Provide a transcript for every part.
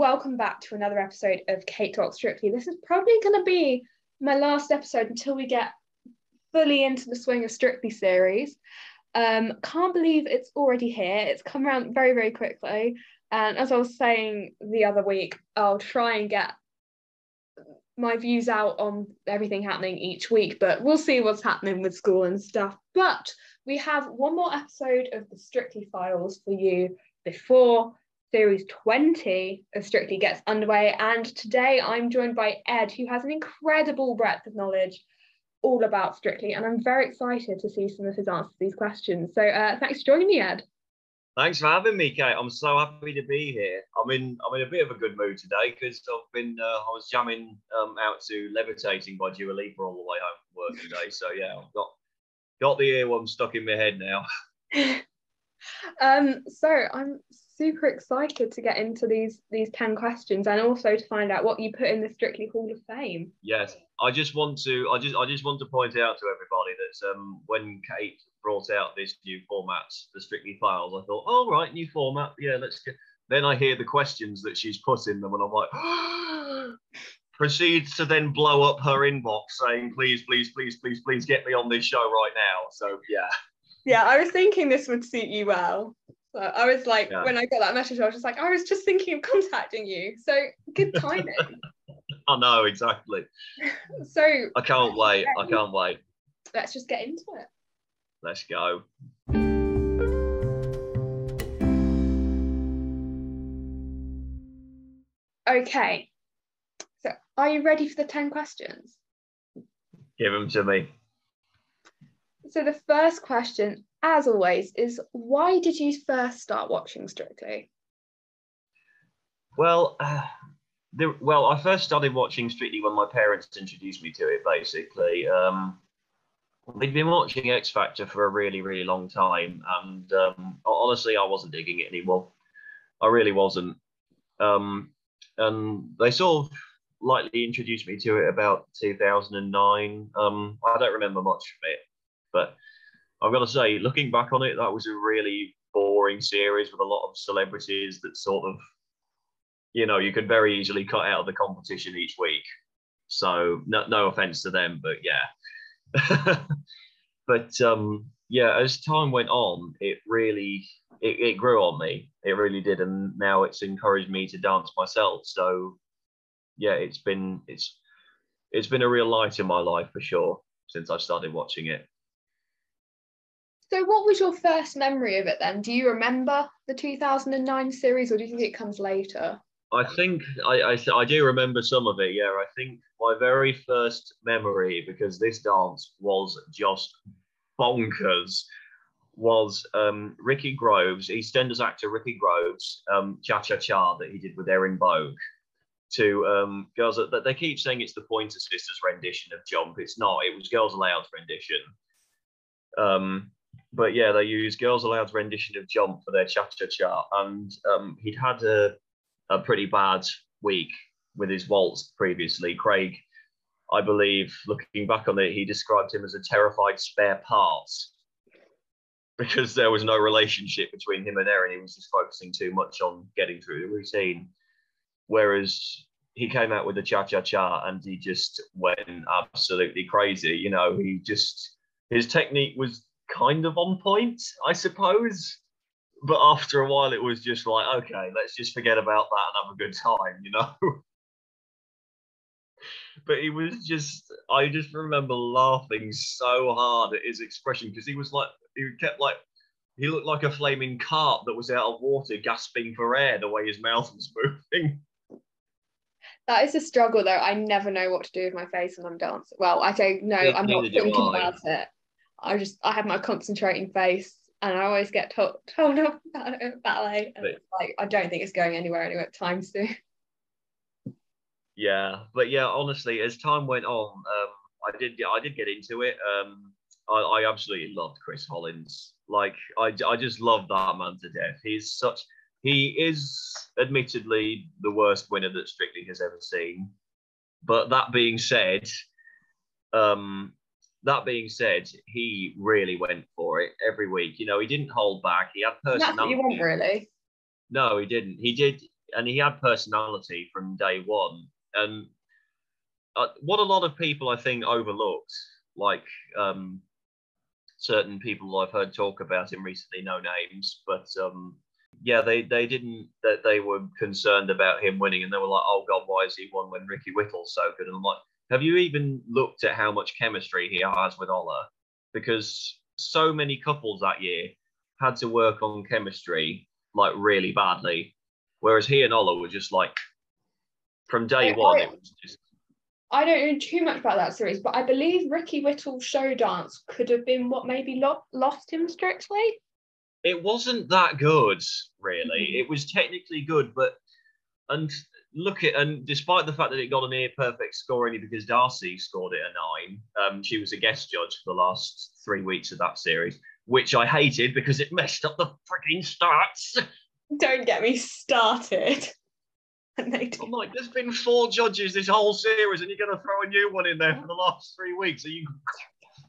welcome back to another episode of Kate Talks Strictly. This is probably going to be my last episode until we get fully into the swing of Strictly series. Um, can't believe it's already here. It's come around very, very quickly. And as I was saying the other week, I'll try and get my views out on everything happening each week, but we'll see what's happening with school and stuff. But we have one more episode of the Strictly Files for you before series 20 of Strictly gets underway. And today I'm joined by Ed, who has an incredible breadth of knowledge all about Strictly. And I'm very excited to see some of his answers to these questions. So uh, thanks for joining me, Ed. Thanks for having me, Kate. I'm so happy to be here. I'm in I'm in a bit of a good mood today because I've been uh, I was jamming um, out to "Levitating" by Dua Lipa all the way home from work today. So yeah, I've got got the earworm stuck in my head now. um, so I'm super excited to get into these these 10 questions and also to find out what you put in the Strictly Hall of Fame. Yes, I just want to I just I just want to point out to everybody that um, when Kate brought out this new format, the Strictly Files, I thought, oh right, new format, yeah, let's get. Then I hear the questions that she's put in them, and I'm like, proceeds to then blow up her inbox saying, please, please, please, please, please get me on this show right now. So yeah. Yeah, I was thinking this would suit you well. So I was like, yeah. when I got that message, I was just like, I was just thinking of contacting you. So good timing. I know exactly. so I can't wait. I can't wait. Let's just get into it. Let's go. Okay. So are you ready for the 10 questions? Give them to me. So the first question as always, is why did you first start watching Strictly? Well, uh, the, well, I first started watching Strictly when my parents introduced me to it. Basically, um, they'd been watching X Factor for a really, really long time, and um, honestly, I wasn't digging it anymore. I really wasn't. Um, and they sort of lightly introduced me to it about 2009. Um, I don't remember much of it, but I've got to say, looking back on it, that was a really boring series with a lot of celebrities that sort of, you know, you could very easily cut out of the competition each week. So no, no offense to them, but yeah. but um, yeah, as time went on, it really it, it grew on me. It really did, and now it's encouraged me to dance myself. So yeah, it's been it's it's been a real light in my life for sure since I started watching it. So, what was your first memory of it then? Do you remember the 2009 series, or do you think it comes later? I think I, I, I do remember some of it. Yeah, I think my very first memory, because this dance was just bonkers, was um, Ricky Groves, EastEnders actor Ricky Groves, um, Cha Cha Cha that he did with Erin Boag. To um, girls that they keep saying it's the Pointer Sisters rendition of Jump. It's not. It was Girls Aloud's rendition. Um, but yeah, they used Girls Aloud's rendition of Jump for their cha cha cha. And um, he'd had a, a pretty bad week with his waltz previously. Craig, I believe, looking back on it, he described him as a terrified spare part because there was no relationship between him and Erin. He was just focusing too much on getting through the routine. Whereas he came out with the cha cha cha and he just went absolutely crazy. You know, he just, his technique was kind of on point, I suppose. But after a while, it was just like, okay, let's just forget about that and have a good time, you know? but he was just, I just remember laughing so hard at his expression because he was like, he kept like, he looked like a flaming carp that was out of water, gasping for air the way his mouth was moving. That is a struggle though. I never know what to do with my face when I'm dancing. Well, I don't know. I'm not thinking about it. I just I have my concentrating face and I always get told told off about it ballet. And it's like I don't think it's going anywhere anywhere time soon. Yeah, but yeah, honestly, as time went on, um, I did get I did get into it. Um, I, I absolutely loved Chris Hollins. Like I, I just love that man to death. He's such he is admittedly the worst winner that Strictly has ever seen. But that being said, um, that being said, he really went for it every week. You know, he didn't hold back. He had personality. You want really? No, he didn't. He did. and he had personality from day one. And uh, what a lot of people I think overlooked, like um, certain people I've heard talk about him recently, no names, but um, yeah, they they didn't that they were concerned about him winning, and they were like, oh god, why has he won when Ricky Whittle's so good? And I'm like, have you even looked at how much chemistry he has with Ola? Because so many couples that year had to work on chemistry like really badly, whereas he and Ola were just like from day I, one. I, it was just I don't know too much about that series, but I believe Ricky Whittle's show dance could have been what maybe lo- lost him strictly. it wasn't that good, really. Mhm. It was technically good, but and look at and despite the fact that it got a near perfect score only because Darcey scored it a nine, um, she was a guest judge for the last three weeks of that series, which I hated because it messed up the freaking stats. Don't get me started. And they do. I'm like, there's been four judges this whole series, and you're gonna throw a new one in there for the last three weeks. Are you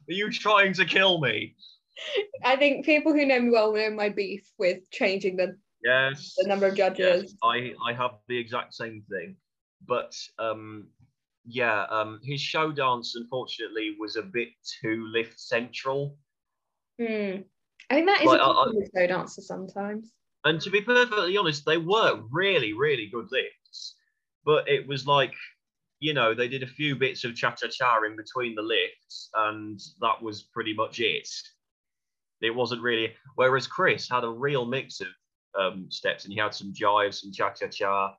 are you trying to kill me? I think people who know me well know my beef with changing the, Yes. the number of judges. Yes, I I have the exact same thing, but um, yeah, um, his show dance unfortunately was a bit too lift central. Hmm. I think that is Like, a I- I- show dancers sometimes. And to be perfectly honest, they were really really good lifts, but it was like, you know, they did a few bits of cha cha cha in between the lifts, and that was pretty much it. It wasn't really. Whereas Chris had a real mix of um, steps, and he had some jives, and cha cha cha,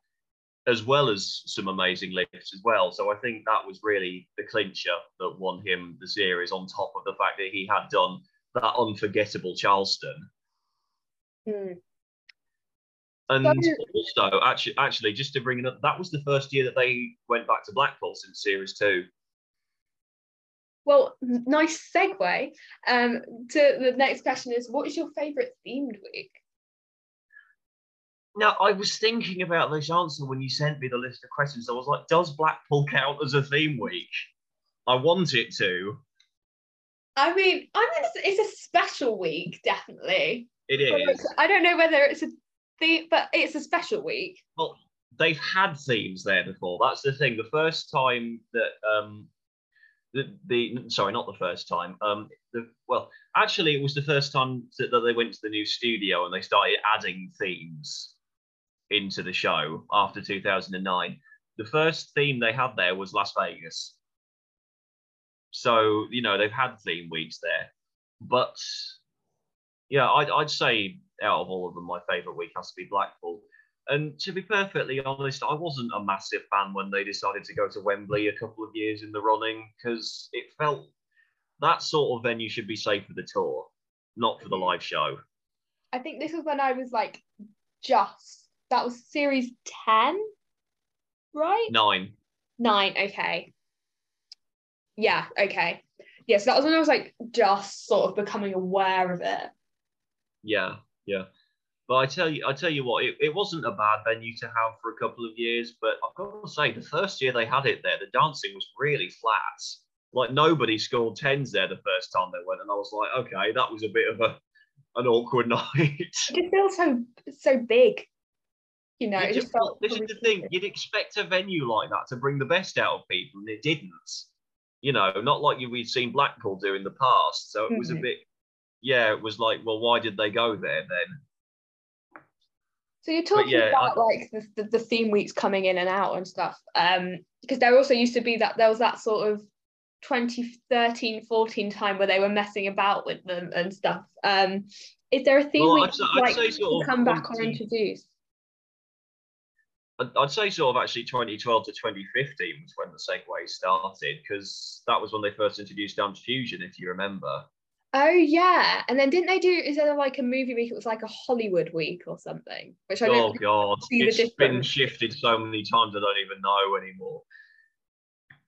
as well as some amazing lifts as well. So I think that was really the clincher that won him the series, on top of the fact that he had done that unforgettable Charleston. Hmm. And So- also, actually, actually, just to bring it up, that was the first year that they went back to Blackpool since series two. Well, nice segue. Um, to the next question is, what is your favourite themed week? Now, I was thinking about this answer when you sent me the list of questions. I was like, does Blackpool count as a theme week? I want it to. I mean, I mean, it's, it's a special week, definitely. It is. I don't know whether it's a theme, but it's a special week. Well, they've had themes there before. That's the thing. The first time that um, the, the sorry, not the first time. Um, the well, actually, it was the first time that, that they went to the new studio and they started adding themes into the show after 2009. The first theme they had there was Las Vegas. So you know they've had theme weeks there, but yeah, I'd, I'd say out of all of them, my favourite week has to be Blackpool. And to be perfectly honest, I wasn't a massive fan when they decided to go to Wembley a couple of years in the running because it felt that sort of venue should be safe for the tour, not for the mm-hmm. live show. I think this was when I was like just that was series 10, right? Nine. Nine, okay. Yeah, okay. Yeah, so that was when I was like just sort of becoming aware of it. Yeah, yeah. But I tell you, I tell you what, it, it wasn't a bad venue to have for a couple of years. But I've got to say, the first year they had it there, the dancing was really flat. Like nobody scored tens there the first time they went, and I was like, okay, that was a bit of a an awkward night. It feels so so big. You know, You it just- this is the thing. You'd expect a venue like that to bring the best out of people, and it didn't. You know, not like you- we've seen Blackpool do in the past. So it was a Mhm. bit, yeah, it was like, well, why did they go there then? So you're talking yeah, about like the, the, the theme weeks coming in and out and stuff. Um, because there also used to be that there was that sort of 2013, 14 time where they were messing about with them and stuff. Um, is there a theme Well, week I'd I'd like to sort of come back or introduce? I'd, say sort of actually 2012 to 2015 was when the segue started because that was when they first introduced Dance Fusion, if you remember. Oh yeah, and then didn't they do? Is there like a movie week? It was like a Hollywood week or something, which I Oh don't. God, see the it's been shifted so many times I don't even know anymore.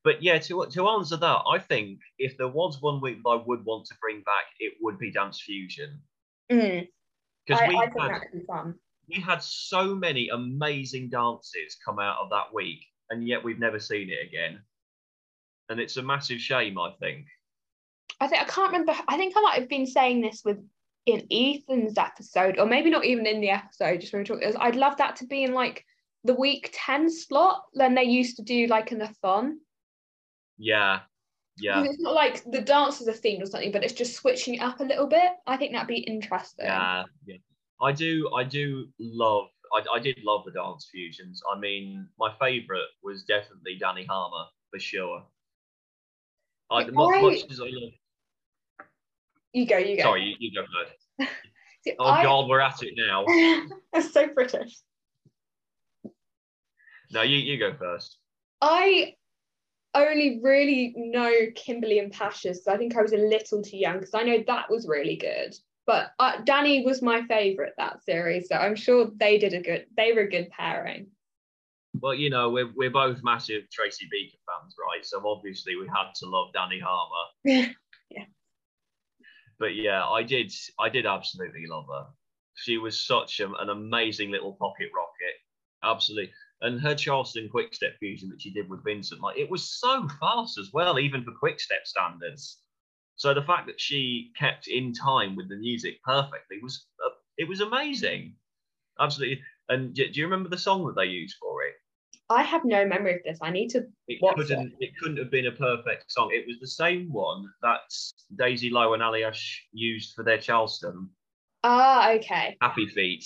But yeah, to to answer that, I think if there was one week that I would want to bring back, it would be Dance Fusion Mm, because I, I think had that could be fun. We had so many amazing dances come out of that week, and yet we've never seen it again. And it's a massive shame, I think. I think I can't remember. I think I might have been saying this with in Ethan's episode, or maybe not even in the episode. Just when we were talking, I'd love that to be in like the week 10 slot, then they used to do like an a-thon. Yeah, yeah, It's not like the dance is a theme or something, but it's just switching it up a little bit. I think that'd be interesting. yeah, yeah. I do, I do love. I, I did love the dance fusions. I mean, my favourite was definitely Dani Harmer for sure. I, I- much as I love. You go, you go. Sorry, you, you go first. See, Oh I- God, we're at it now. That's so British. No, you, you go first. I only really know Kimberley and Pasha, so I think I was a little too young because I know that was really good. But uh, Dani was my favourite that series, so I'm sure they did a good. They were a good pairing. Well, you know, we're, we're both massive Tracy Beaker fans, right? So obviously we had to love Dani Harmer. Yeah. But yeah, I did I did absolutely love her. She was such a, an amazing little pocket rocket. Absolutely. And her Charleston quick step fusion that she did with Vincent, like it was so fast as well, even for quick step standards. So the fact that she kept in time with the music perfectly was uh, it was amazing. Absolutely. And do, do you remember the song that they used for it? I have no memory of this. I need to. It Watch couldn't. It. couldn't have been a perfect song. It was the same one that Daisy Lowe and Aljaž used for their Charleston Ah, okay. Happy Feet.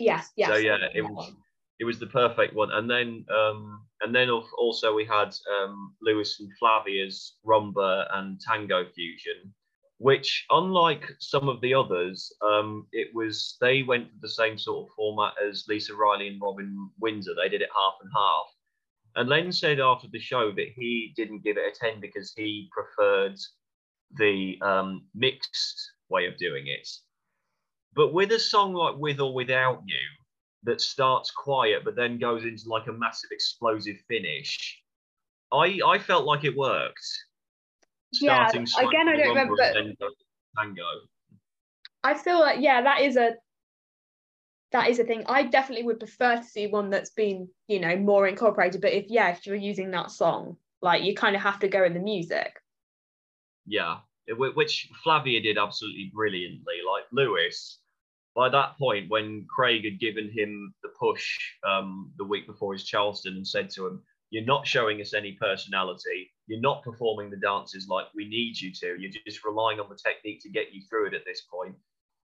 Yes, yes. So yeah, it was. It was the perfect one. And then um and then also we had um Louis and Flavia's rumba and tango fusion, which unlike some of the others, um it was they went for the same sort of format as Lisa Riley and Robin Windsor. They did it half and half. And Len said after the show that he didn't give it a 10 because he preferred the um, mixed way of doing it. But with a song like With or Without You, that starts quiet but then goes into like a massive explosive finish, I, I felt like it worked. Yeah, Starting slightly again, I don't remember, but- then go to tango. I feel like yeah, that is a that is a thing. I definitely would prefer to see one that's been, you know, more incorporated. But if yeah, if you're using that song, like you kind of have to go in the music. Yeah, it- which Flavia did absolutely brilliantly. Like Louis, by that point, when Craig had given him the push um, the week before his Charleston and said to him, You're not showing us any personality. You're not performing the dances like we need you to. You're just relying on the technique to get you through it at this point.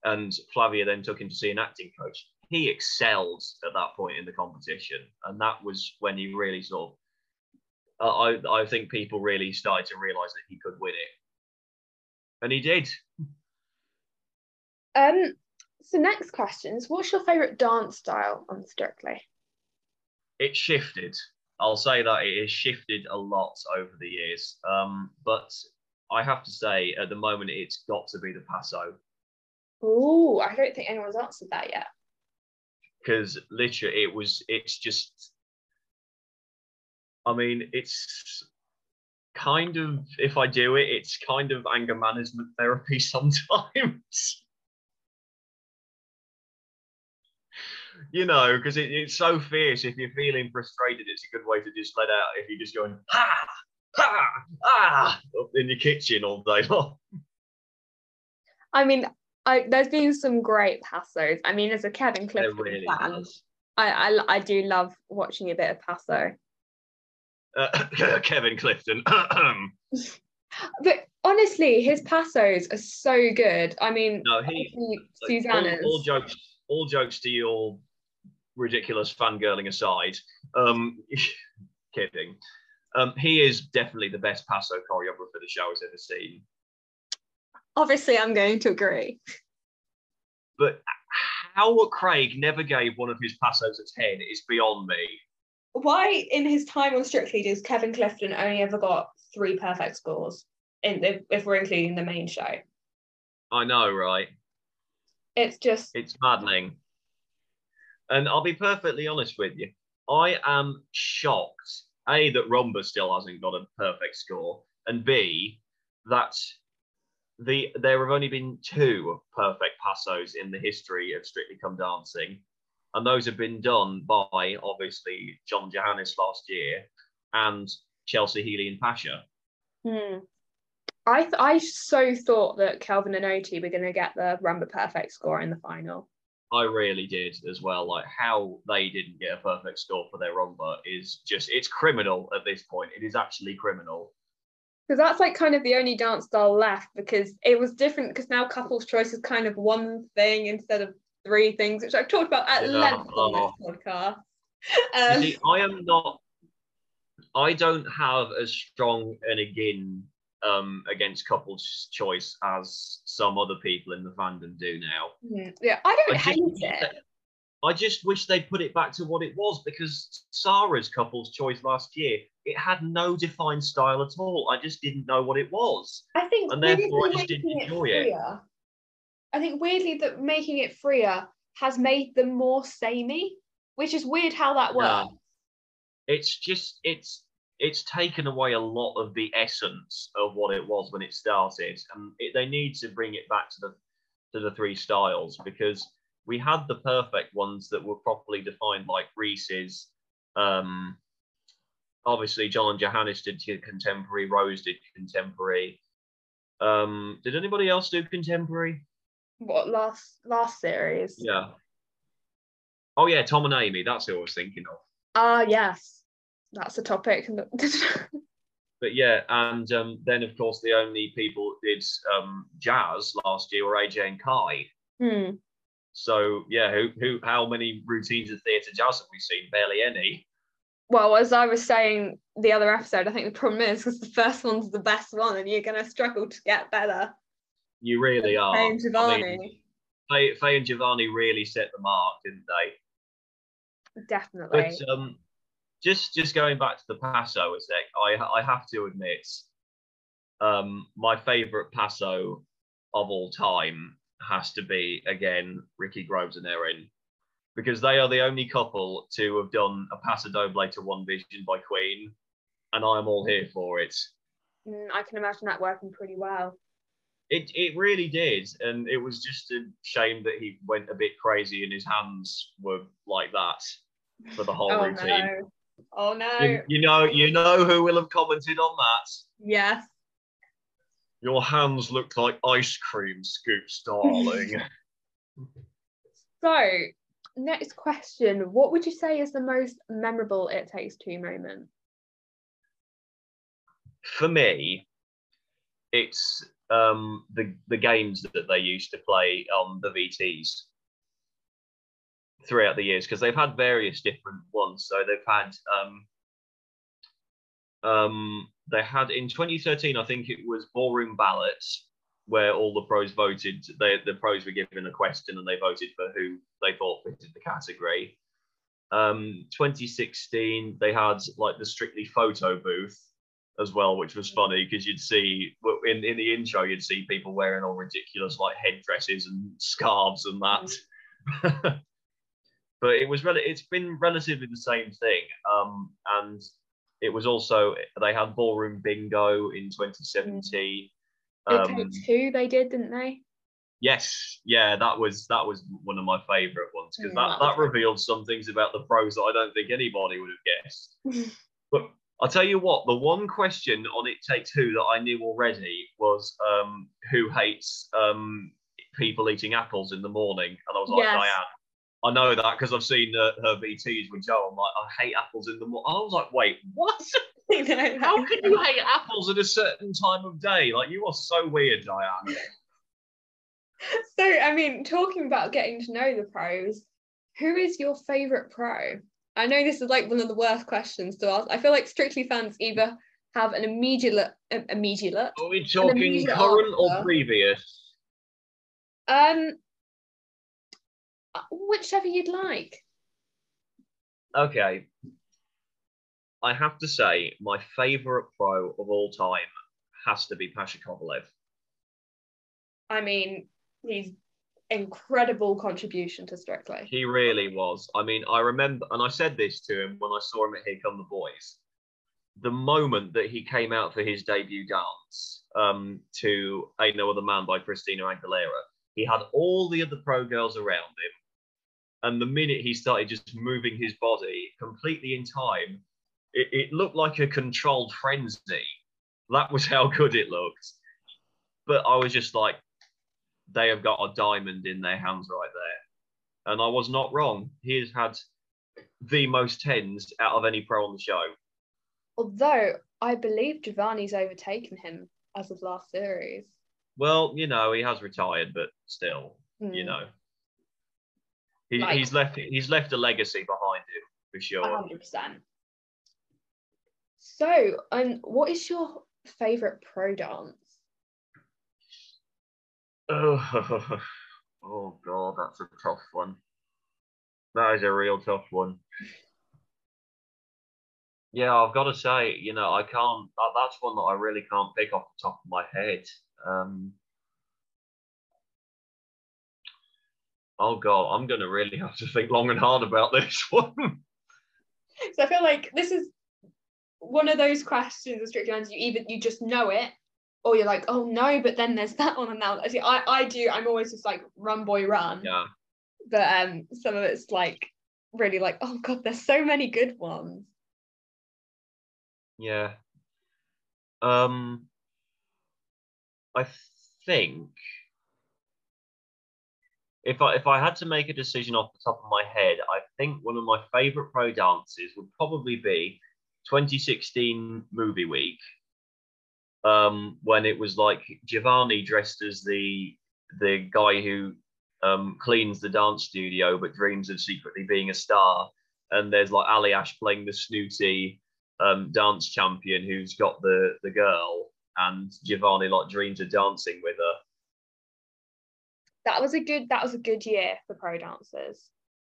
And Flavia then took him to see an acting coach. He excelled at that point in the competition. And that was when he really sort of, I, I think people really started to realize that he could win it. And he did. Um. So next questions. What's your favorite dance style on Strictly? It shifted. I'll say that it has shifted a lot over the years. Um, but I have to say, at the moment, it's got to be the Paso Oh, I don't think anyone's answered that yet. because literally it was. It's just. I mean, it's kind of if I do it, it's kind of anger management therapy sometimes. You know, because it, it's so fierce. If you're feeling frustrated, it's a good way to just let out. If you're just going ha ha ah up in your kitchen all day long. I mean, I there's been some great passos. I mean, as a Kevin Clifton really fan. I, I I do love watching a bit of passo. Uh, Kevin Clifton. But honestly, his passos are so good. I mean, no, he. obviously all, Susanna's. all jokes, all jokes to your ridiculous fangirling aside. Um, kidding. Um, he is definitely the best paso choreographer the show has ever seen. Obviously, I'm going to agree. But how Craig never gave one of his passos a 10 is beyond me. Why, in his time on Strictly, does Kevin Clifton only ever got three perfect scores? In if, if we're including the main show, I know, right? it's just It's maddening. And I'll be perfectly honest with you. I am shocked, A, that Rumba still hasn't got a perfect score, and B, that the there have only been two perfect passos in the history of Strictly Come Dancing. And those have been done by obviously John Johannes last year and Chelsee Healey and Pasha. Hmm. I th- I so thought that Kelvin and Oti were going to get the Rumba perfect score in the final. I really did as well. Like how they didn't get a perfect score for their rumba is just it's criminal at this point. It is actually criminal. Because that's like kind of the only dance style left because it was different because now couples choice is kind of one thing instead of three things, which I've talked about at Yeah, length on oh. this podcast. Um, see, I am not. I don't have as strong an again um, against couples' choice as some other people in the fandom do now. mm, yeah, I don't I hate just, it. I just wish they'd put it back to what it was because Sarah's couple's choice last year, it had no defined style at all. I just didn't know what it was. I think and therefore I just didn't enjoy it. freer, I think weirdly that making it freer has made them more samey, which is weird how that Yeah. works. It's just it's it's taken away a lot of the essence of what it was when it started, and it, they need to bring it back to the to the three styles because we had the perfect ones that were properly defined, like Rhys's. Um, obviously, John and Johannes did contemporary. Rose did contemporary. Um, did anybody else do contemporary? What last last series? Yeah. Oh yeah, Tom and Amy. That's who I was thinking of. Ah, yes, that's a topic. but yeah, and um, then of course the only people who did um, jazz last year were AJ and Kai. Hmm. So yeah, who who how many routines of theatre jazz have we seen? Barely any. Well, as I was saying the other episode, I think the problem is because the first one's the best one, and you're going to struggle to get better. You really are. Faye and I Giovanni, mean, Faye, Faye and Giovanni really set the mark, didn't they? definitely. But um, just just going back to the passo a sec, I I have to admit, um, my favourite passo of all time has to be again Ricky Groves and Erin, because they are the only couple to have done a paso doble to One Vision by Queen, and I'm all here for it. Mm, I can imagine that working pretty well. It it really did, and it was just a shame that he went a bit crazy and his hands were like that for the whole oh routine. no! Oh no! You, you know, you know who will have commented on that. Yes. Your hands look like ice cream scoops, darling. So, next question: What would you say is the most memorable It Takes Two moment? For me, it's um, the the games that they used to play on the VTs throughout the years because they've had various different ones. So they've had um, um, they had in 2013, I think it was ballroom ballots where all the pros voted. They, the pros were given a question and they voted for who they thought fitted the category. Um, 2016, they had like the strictly photo booth as well, which was funny because you'd see in, in the intro, you'd see people wearing all ridiculous like headdresses and scarves and that. but it was rel- it's been relatively the same thing. Um, and it was also they had ballroom bingo in 2017. It Um, Takes Two, they did, didn't they? yes, yeah, that was that was one of my favourite ones because that, that that revealed some things about the pros that I don't think anybody would have guessed. but I'll tell you what, the one question on It Takes Two that I knew already was um, who hates um, people eating apples in the morning, and I was like, Yes. Dianne. I know that because I've seen uh, her VTs with Joe. I'm like, I hate apples in the morning. I was like, wait, what? How can you hate apples at a certain time of day? Like, you are so weird, Dianne. So, I mean, talking about getting to know the pros, who is your favorite pro? I know this is like one of the worst questions to ask. I feel like Strictly fans either have an immediate, um, immediate, Are we talking current or previous? um, whichever you'd like. Okay. I have to say, my favorite pro of all time has to be Pasha Kovalev. I mean, he's incredible contribution to Strictly. He really was. I mean, I remember, and I said this to him when I saw him at Here Come the Boys. The moment that he came out for his debut dance um, to Ain't No Other Man by Christina Aguilera, he had all the other pro girls around him. And the minute he started just moving his body completely in time, it, it looked like a controlled frenzy. That was how good it looked. But I was just like, they have got a diamond in their hands right there. and I was not wrong. He has had the most tens out of any pro on the show. Although I believe Giovanni's overtaken him as of last series. Well, you know, he has retired, but still, you Mm, know, he, Like- he's left he's left a legacy behind him for sure. 100%. So, um, what is your favorite pro dance? Oh, oh god, that's a tough one. That is a real tough one. Yeah, I've got to say, you know, I can't. That, that's one that I really can't pick off the top of my head. Um, oh god, I'm going to really have to think long and hard about this one. So I feel like this is one of those questions of Strictly Lines. You either you just know it, or you're like, oh no, but then there's that one and now. See, I I do. I'm always just like run boy run. yeah, But um, some of it's like really like, oh god, there's so many good ones. yeah. Um, I think if I if I had to make a decision off the top of my head, I think one of my favorite pro dances would probably be 2016 movie week. Um, when it was like Giovanni dressed as the the guy who um, cleans the dance studio but dreams of secretly being a star, and there's like Aljaž playing the snooty um, dance champion who's got the the girl, and Giovanni like dreams of dancing with. That was a good. That was a good year for pro dancers.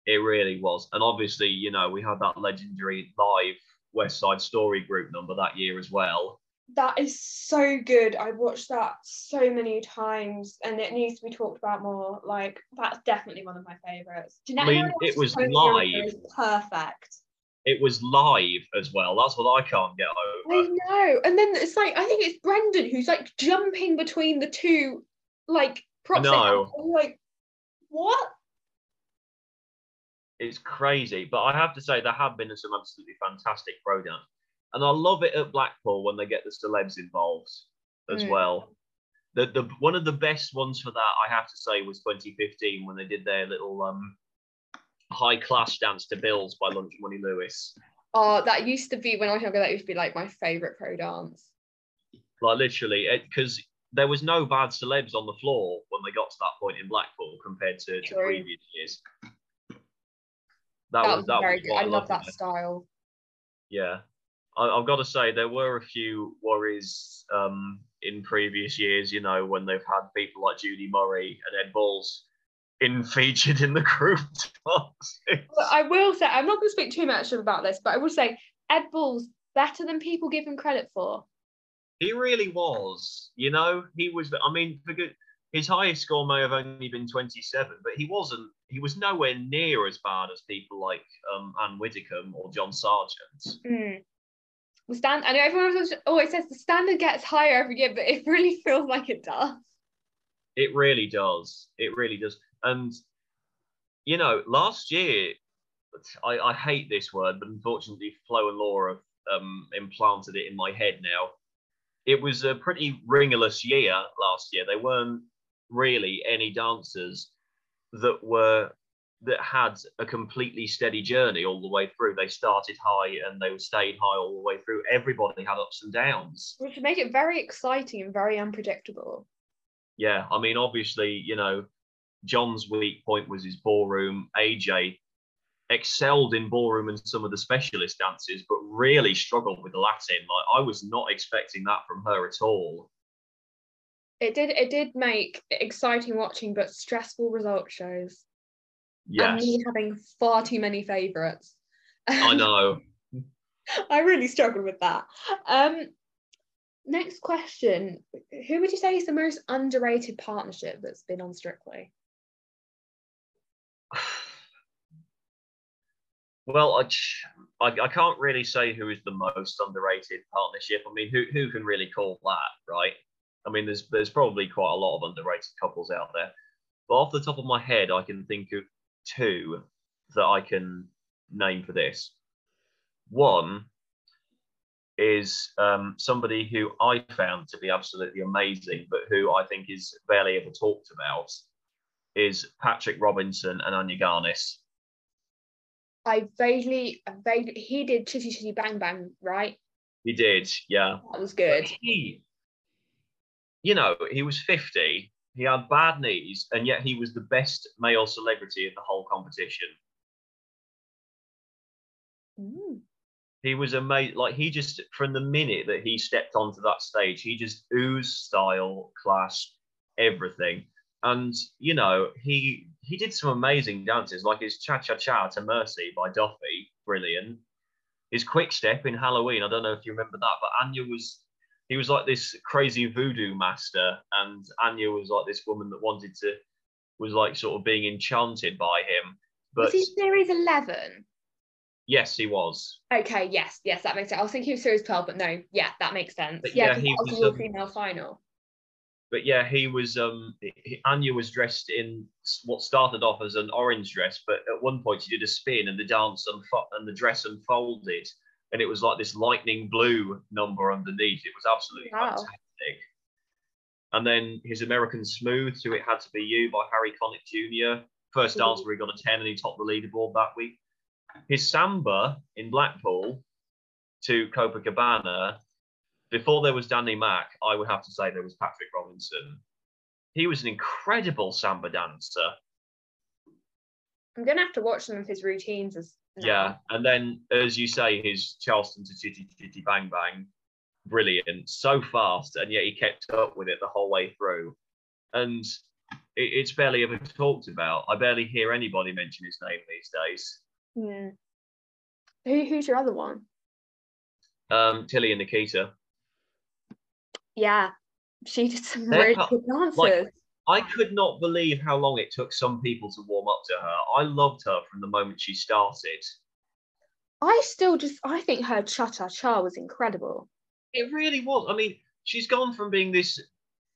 It really was. And obviously, you know, we had that legendary live West Side Story group number that year as well. That is so good. I watched that so many times, and it needs to be talked about more. Like that's definitely one of my favorites. Janette I mean, it was Tony live. Perfect. It was live as well. That's what I can't get over. I know. And then it's like I think it's Brendan who's like jumping between the two like props. have. I'm like, what? It's crazy. But I have to say, there have been some absolutely fantastic pro dance. And I love it at Blackpool when they get the celebs involved as Mm. well. The, the one of the best ones for that, I have to say, was 2015 when they did their little um, high class dance to Bills by Lunch Money Lewis. Oh, that used to be when I was younger. That used to be like my favorite pro dance. Like literally, because there was no bad celebs on the floor when they got to that point in Blackpool compared to, to previous years. That, was, that very was good. what I love that it. style. Yeah, I, I've got to say there were a few worries um, in previous years. You know, when they've had people like Judy Murray and Ed Balls in featured in the group. I will say I'm not going to speak too much about this, but I will say Ed Bull's better than people give him credit for. He really was. You know, he was. I mean. His highest score may have only been 27, but he wasn't. He was nowhere near as bad as people like um, Ann Widdecombe or John Sergeant. Mm. The stand. I know everyone always- always says the standard gets higher every year, but it really feels like it does. It really does. It really does. And you know, last year, I, I hate this word, but unfortunately, Flo and Laura have um, implanted it in my head now. It was a pretty ringerless year last year. There weren't really any dancers that were that had a completely steady journey all the way through. They started high and they stayed high all the way through. Everybody had ups and downs. Which made it very exciting and very unpredictable. yeah, I mean, obviously, you know, John's weak point was his ballroom. AJ excelled in ballroom and some of the specialist dances, but really struggled with the Latin. Like, I was not expecting that from her at all. It did it did make exciting watching, but stressful result shows. And me having far too many favourites. I know. I really struggled with that. Um, next question: Who would you say is the most underrated partnership that's been on Strictly? Well, I, I, I can't really say who is the most underrated partnership. I mean, who, who can really call that, right? I mean, there's there's probably quite a lot of underrated couples out there. But off the top of my head, I can think of two that I can name for this. One is um, somebody who I found to be absolutely amazing, but who I think is barely ever talked about. is Patrick Robinson and Anya Garnis. I vaguely, I vaguely, he did Chitty Chitty Bang Bang, right? He did, yeah. That was good. But he, you know, he was 50, he had bad knees, and yet he was the best male celebrity in the whole competition. Mm. He was amazing. Like he just, from the minute that he stepped onto that stage, he just oozed style, class, everything. And you know, he he did some amazing dances, like his Cha Cha Cha to Mercy by Duffy, brilliant. His quick step in Halloween, I don't know if you remember that, but Anya was he was like this crazy voodoo master, and Anya was like this woman that wanted to was like sort of being enchanted by him. But was he series 11? yes, he was. Okay, yes, yes, that makes sense. I was thinking of series 12, but no, yeah, that makes sense. But yeah, yeah, he was um, female final. But yeah, he was. Um, he, Anya was dressed in what started off as an orange dress, but at one point she did a spin and the dance unfo- and the dress unfolded, and it was like this lightning blue number underneath. It was absolutely Wow. fantastic. And then his American Smooth to It Had to Be You by Harry Connick Jr. First Mhm. dance where he got a 10 and he topped the leaderboard that week. His Samba in Blackpool to Copacabana before there was Danny Mac, I would have to say there was Patrick Robinson. He was an incredible samba dancer. I'm gonna have to watch some of his routines as now. Yeah. And then, as you say, his Charleston to Chitty Chitty Bang Bang, brilliant. So fast, and yet he kept up with it the whole way through. And it, it's barely ever talked about. I barely hear anybody mention his name these days. Hmm. Who, who's your other one? Um, Tilly and Nikita. Yeah, she did some really good dances. like- I could not believe how long it took some people to warm up to her. I loved her from the moment she started. I still just, I think her Cha Cha Cha was incredible. It really was. I mean, she's gone from being this,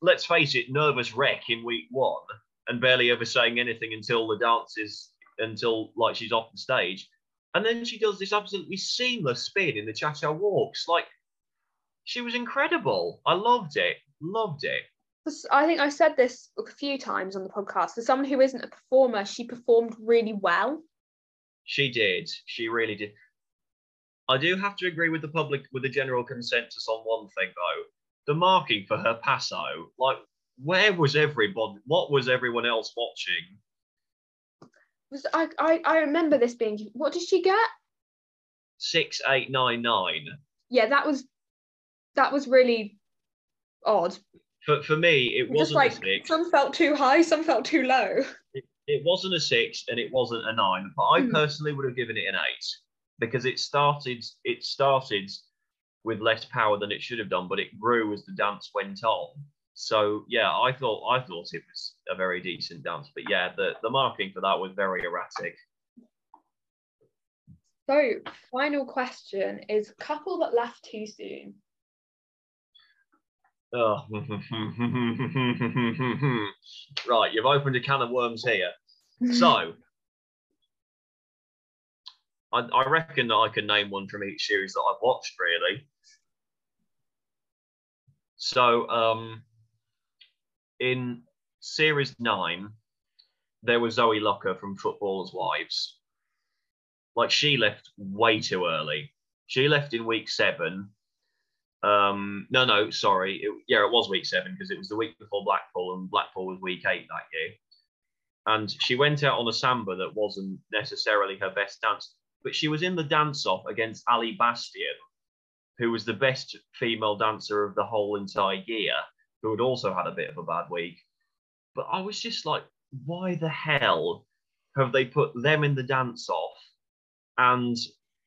let's face it, nervous wreck in week one and barely ever saying anything until the dances, until like she's off the stage. And then she does this absolutely seamless spin in the cha cha walks. Like, she was incredible. I loved it. Loved it. I think I said this a few times on the podcast. For someone who isn't a performer, she performed really well. She did. She really did. I do have to agree with the public, with the general consensus on one thing though. The marking for her passo, like, where was everybody? What was everyone else watching? Was I, I I remember this being what did she get? Six, eight, nine, nine. Yeah, that was that was really odd. For, for me, it Just wasn't like a six. some felt too high, some felt too low. It wasn't a six, and it wasn't a nine. But I Hmm. personally would have given it an eight because it started. It started with less power than it should have done, but it grew as the dance went on. So yeah, I thought I thought it was a very decent dance. But yeah, the the marking for that was very erratic. So, final question is couple that left too soon. Oh. right, you've opened a can of worms here. So, I, I reckon that I can name one from each series that I've watched, really. So, um, in series nine, there was Zoe Lucker from Footballers' Wives. Like, she left way too early. She left in week seven. Um, no, no, sorry. It, yeah, it was week seven because it was the week before Blackpool, and Blackpool was week eight that year and she went out on a samba that wasn't necessarily her best dance, but she was in the dance off against Ali Bastian, who was the best female dancer of the whole entire year, who had also had a bit of a bad week. But I was just like, why the hell have they put them in the dance off and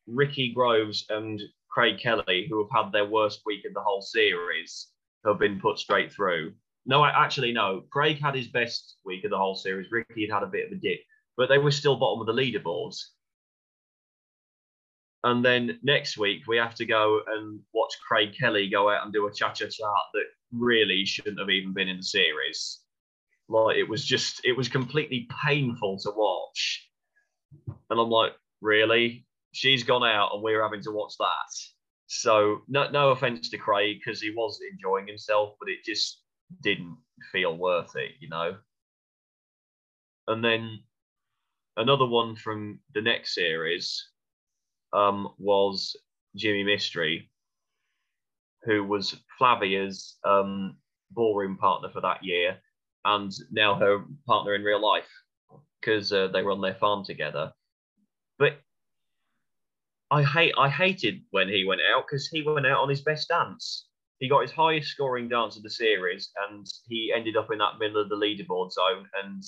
Ricky Groves and Craig Kelly, who have had their worst week of the whole series, have been put straight through? No, I- actually, no. Craig had his best week of the whole series. Ricky had had a bit of a dip, but they were still bottom of the leaderboards. And then next week, we have to go and watch Craig Kelly go out and do a cha cha cha that really shouldn't have even been in the series. Like, it was just, it was completely painful to watch. And I'm like, really? She's gone out and we're having to watch that. So, no, no offense to Craig because he was enjoying himself, but it just didn't feel worth it, you know. and then another one from the next series um, was Jimi Mistry, who was Flavia's um, ballroom partner for that year, and now her partner in real life because uh, they run their farm together. But I hate I hated when he went out because he went out on his best dance. He got his highest scoring dance of the series, and he ended up in that middle of the leaderboard zone. And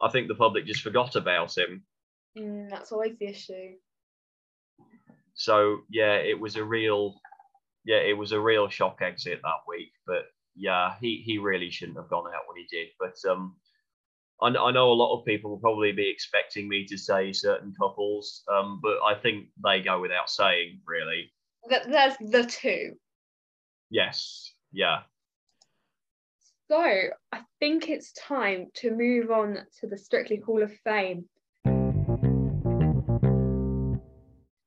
I think the public just forgot about him. Mm, that's always the issue. So yeah, it was a real, yeah, it was a real shock exit that week. But yeah, he he really shouldn't have gone out when he did. But um, I, I know a lot of people will probably be expecting me to say certain couples, um, but I think they go without saying, really. Th- There's the two. Yes, yeah. So I think it's time to move on to the Strictly Hall of Fame.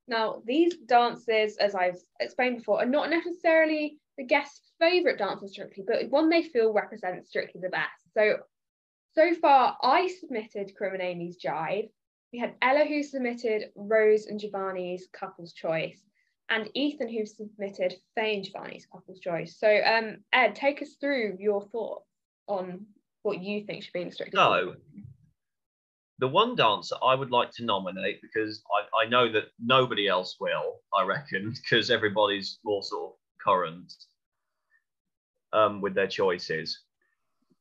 Now, these dances, as I've explained before, are not necessarily the guest's favourite dance of Strictly, but one they feel represents Strictly the best. So, so far, I submitted Karim and Amy's Jive. We had Ella who submitted Rose and Giovanni's Couple's Choice, and Ethan who submitted Faye and Giovanni's Couple's Choice. So, um, Ed, take us through your thoughts on what you think should be in the of So, the one dancer I would like to nominate because I, I know that nobody else will, I reckon, because everybody's more sort of current um, with their choices.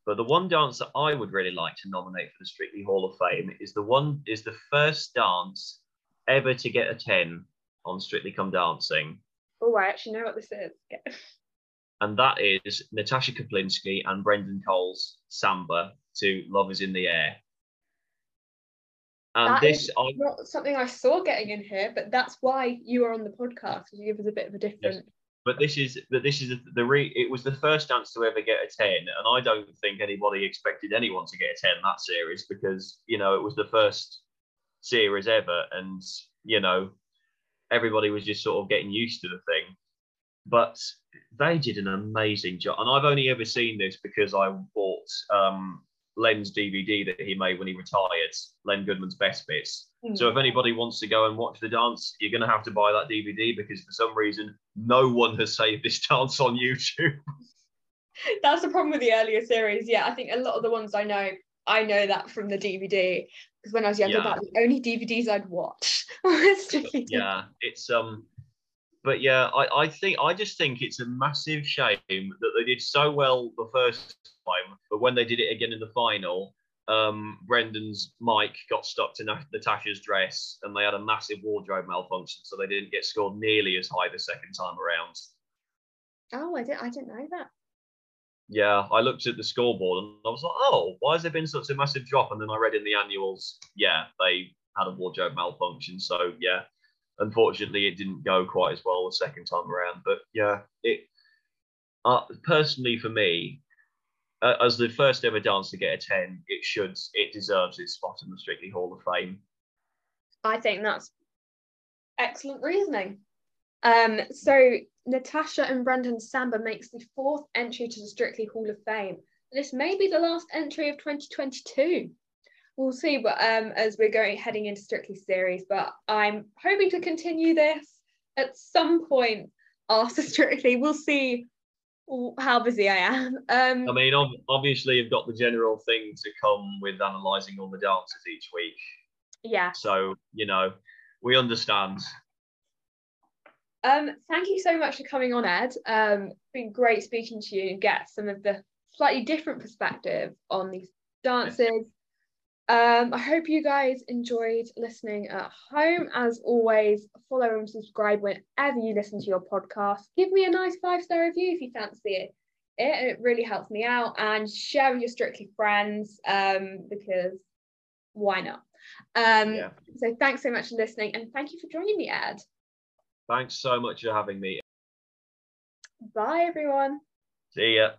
But the one dance that I would really like to nominate for the Strictly Hall of Fame is the one is the first dance ever to get a 10 on Strictly Come Dancing. Oh, I actually know what this is. Yeah. And that is Natasha Kaplinsky and Brendan Cole's Samba to Love is in the Air. And That this is I Not something I saw getting in here, but that's why you are on the podcast You give us a bit of a different. But this is but this is the re it was the first dance to ever get a 10 and i don't think anybody expected anyone to get a 10 that series because you know it was the first series ever and you know everybody was just sort of getting used to the thing. But they did an amazing job and i've only ever seen this because i bought um len's dvd that he made when he retired len goodman's best bits so if anybody wants to go and watch the dance, you're going to have to buy that DVD because for some reason no one has saved this dance on YouTube. That's the problem with the earlier series. Yeah, I think a lot of the ones I know, I know that from the DVD because when I was younger, Yeah. that was the only DVDs I'd watch. Yeah, it's um, but yeah, I I think I just think it's a massive shame that they did so well the first time, but when they did it again in the final. Um, Brendan's mic got stuck to Natasha's dress, and they had a massive wardrobe malfunction, so they didn't get scored nearly as high the second time around. Oh, I didn't. I didn't know that. yeah, I looked at the scoreboard and I was like, oh, why has there been such a massive drop? And then I read in the annuals, yeah, they had a wardrobe malfunction. So yeah, unfortunately, it didn't go quite as well the second time around. But yeah, it uh, personally for me, uh, as the first ever dance to get a ten, it should, it deserves its spot in the Strictly Hall of Fame. I think that's excellent reasoning. Um, so Natasha and Brendan Samba makes the fourth entry to the Strictly Hall of Fame. This may be the last entry of 2022. We'll see, but um, as we're going heading into Strictly series, but I'm hoping to continue this at some point after Strictly. We'll see how busy I am. Um, I mean, obviously, you've got the general thing to come with analysing all the dances each week. yeah. So, you know, we understand. Um, thank you so much for coming on, Ed. Um, it's been great speaking to you and get some of the slightly different perspective on these dances. Um, I hope you guys enjoyed listening at home. As always, follow and subscribe whenever you listen to your podcast. Give me a nice five star review if you fancy it. It, it really helps me out and share with your strictly friends um, because why not? Um, Yeah. So thanks so much for listening and thank you for joining me, Ed. Thanks so much for having me. Bye, everyone. See ya.